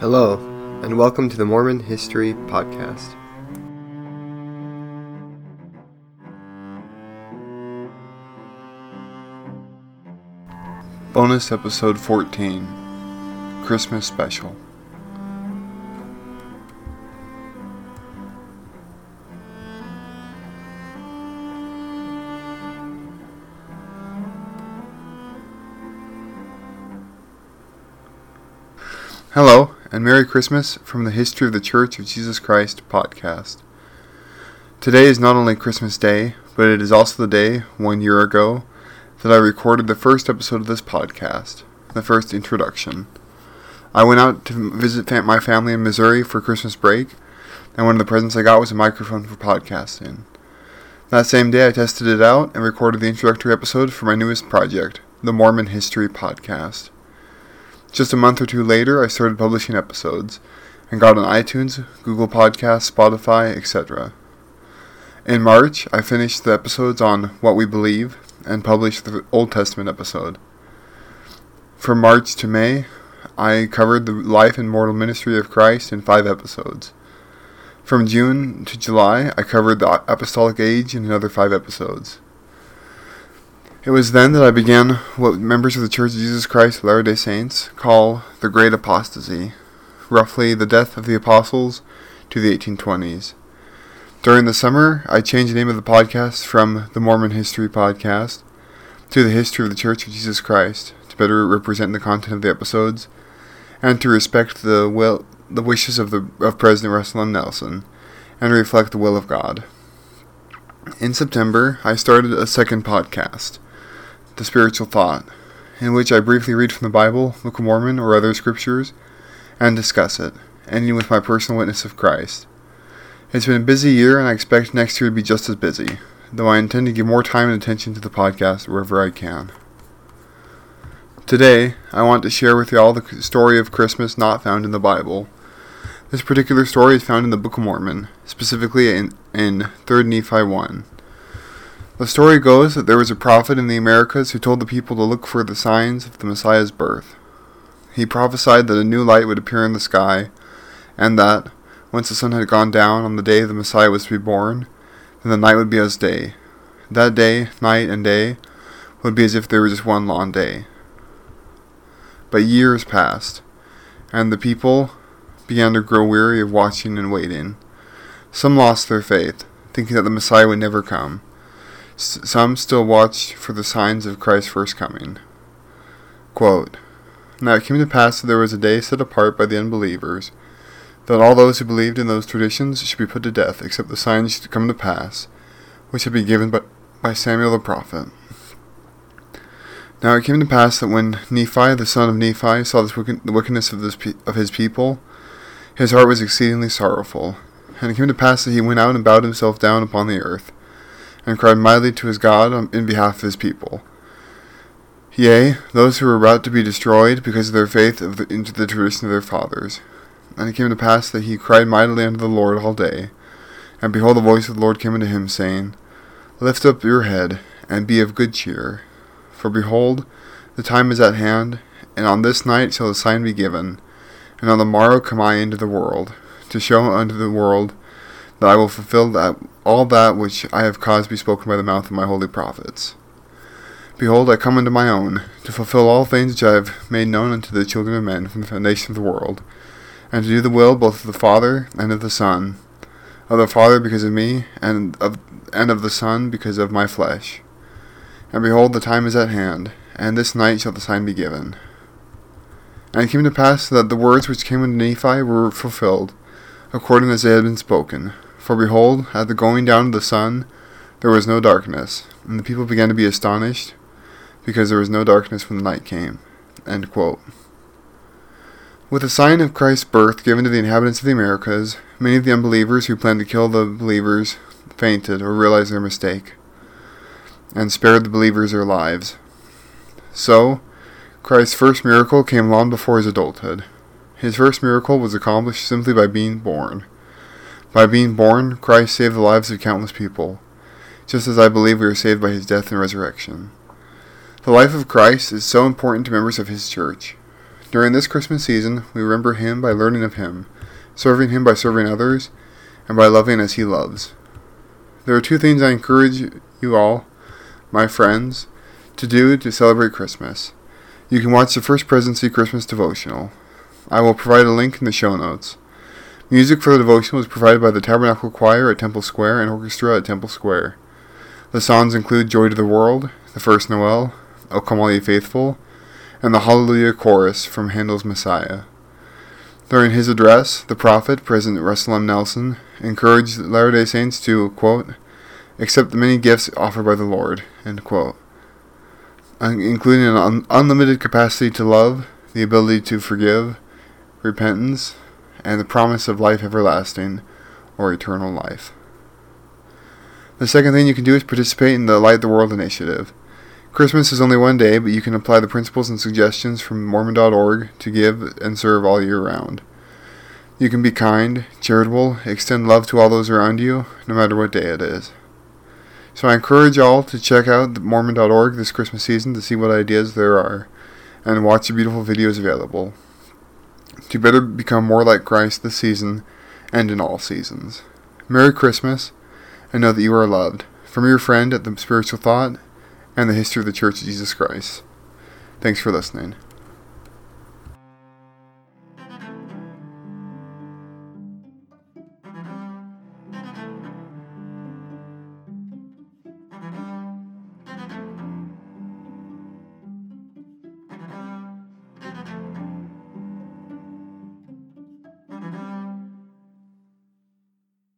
Hello, and welcome to the Mormon History Podcast. Bonus Episode 14 Christmas Special. Hello, and Merry Christmas from the History of the Church of Jesus Christ podcast. Today is not only Christmas Day, but it is also the day, one year ago, that I recorded the first episode of this podcast, the first introduction. I went out to visit my family in Missouri for Christmas break, and one of the presents I got was a microphone for podcasting. That same day, I tested it out and recorded the introductory episode for my newest project, the Mormon History Podcast. Just a month or two later, I started publishing episodes and got on iTunes, Google Podcasts, Spotify, etc. In March, I finished the episodes on what we believe and published the Old Testament episode. From March to May, I covered the life and mortal ministry of Christ in five episodes. From June to July, I covered the Apostolic Age in another five episodes. It was then that I began what members of the Church of Jesus Christ of Latter day Saints call the Great Apostasy, roughly the death of the apostles to the 1820s. During the summer, I changed the name of the podcast from the Mormon History Podcast to the History of the Church of Jesus Christ to better represent the content of the episodes and to respect the will the wishes of the of President Russell M. Nelson and reflect the will of God. In September, I started a second podcast, The Spiritual Thought, in which I briefly read from the Bible, Book of Mormon, or other scriptures, and discuss it, ending with my personal witness of Christ. It's been a busy year, and I expect next year to be just as busy, though I intend to give more time and attention to the podcast wherever I can. Today, I want to share with you all the story of Christmas not found in the Bible. This particular story is found in the Book of Mormon, specifically in, in 3 Nephi 1. The story goes that there was a prophet in the Americas who told the people to look for the signs of the Messiah's birth. He prophesied that a new light would appear in the sky, and that, once the sun had gone down on the day the Messiah was to be born, then the night would be as day. That day, night, and day would be as if there were just one long day. But years passed, and the people began to grow weary of watching and waiting. Some lost their faith, thinking that the Messiah would never come. Some still watched for the signs of Christ's first coming. Quote, now it came to pass that there was a day set apart by the unbelievers that all those who believed in those traditions should be put to death, except the signs should come to pass, which had been given by, by Samuel the prophet. Now it came to pass that when Nephi, the son of Nephi, saw wicked, the wickedness of, this pe- of his people, his heart was exceedingly sorrowful. And it came to pass that he went out and bowed himself down upon the earth, and cried mightily to his God in behalf of his people. Yea, those who were about to be destroyed because of their faith of the, into the tradition of their fathers. And it came to pass that he cried mightily unto the Lord all day. And behold, the voice of the Lord came unto him, saying, Lift up your head, and be of good cheer. For behold, the time is at hand, and on this night shall the sign be given. And on the morrow come I into the world, to show unto the world that I will fulfill that all that which I have caused be spoken by the mouth of my holy prophets. Behold, I come unto my own, to fulfill all things which I have made known unto the children of men from the foundation of the world and to do the will both of the Father and of the Son, of the Father because of me, and of and of the Son because of my flesh. And behold, the time is at hand, and this night shall the sign be given. And it came to pass that the words which came unto Nephi were fulfilled, according as they had been spoken. For behold, at the going down of the sun, there was no darkness, and the people began to be astonished, because there was no darkness when the night came. With the sign of Christ's birth given to the inhabitants of the Americas, many of the unbelievers who planned to kill the believers fainted or realized their mistake, and spared the believers their lives. So, Christ's first miracle came long before his adulthood. His first miracle was accomplished simply by being born. By being born, Christ saved the lives of countless people, just as I believe we are saved by his death and resurrection. The life of Christ is so important to members of his church. During this Christmas season, we remember Him by learning of Him, serving Him by serving others, and by loving as He loves. There are two things I encourage you all, my friends, to do to celebrate Christmas. You can watch the First Presidency Christmas devotional. I will provide a link in the show notes. Music for the devotion was provided by the Tabernacle Choir at Temple Square and Orchestra at Temple Square. The songs include Joy to the World, The First Noel, O Come All Ye Faithful, and the Hallelujah Chorus from Handel's Messiah. During his address, the prophet, President Russell M. Nelson, encouraged Latter day Saints to, quote, accept the many gifts offered by the Lord, quote, including an un- unlimited capacity to love, the ability to forgive, repentance, and the promise of life everlasting or eternal life. The second thing you can do is participate in the Light the World initiative. Christmas is only one day, but you can apply the principles and suggestions from Mormon.org to give and serve all year round. You can be kind, charitable, extend love to all those around you, no matter what day it is. So I encourage all to check out Mormon.org this Christmas season to see what ideas there are, and watch the beautiful videos available to better become more like Christ this season and in all seasons. Merry Christmas, and know that you are loved. From your friend at the Spiritual Thought and the History of the Church of Jesus Christ. Thanks for listening.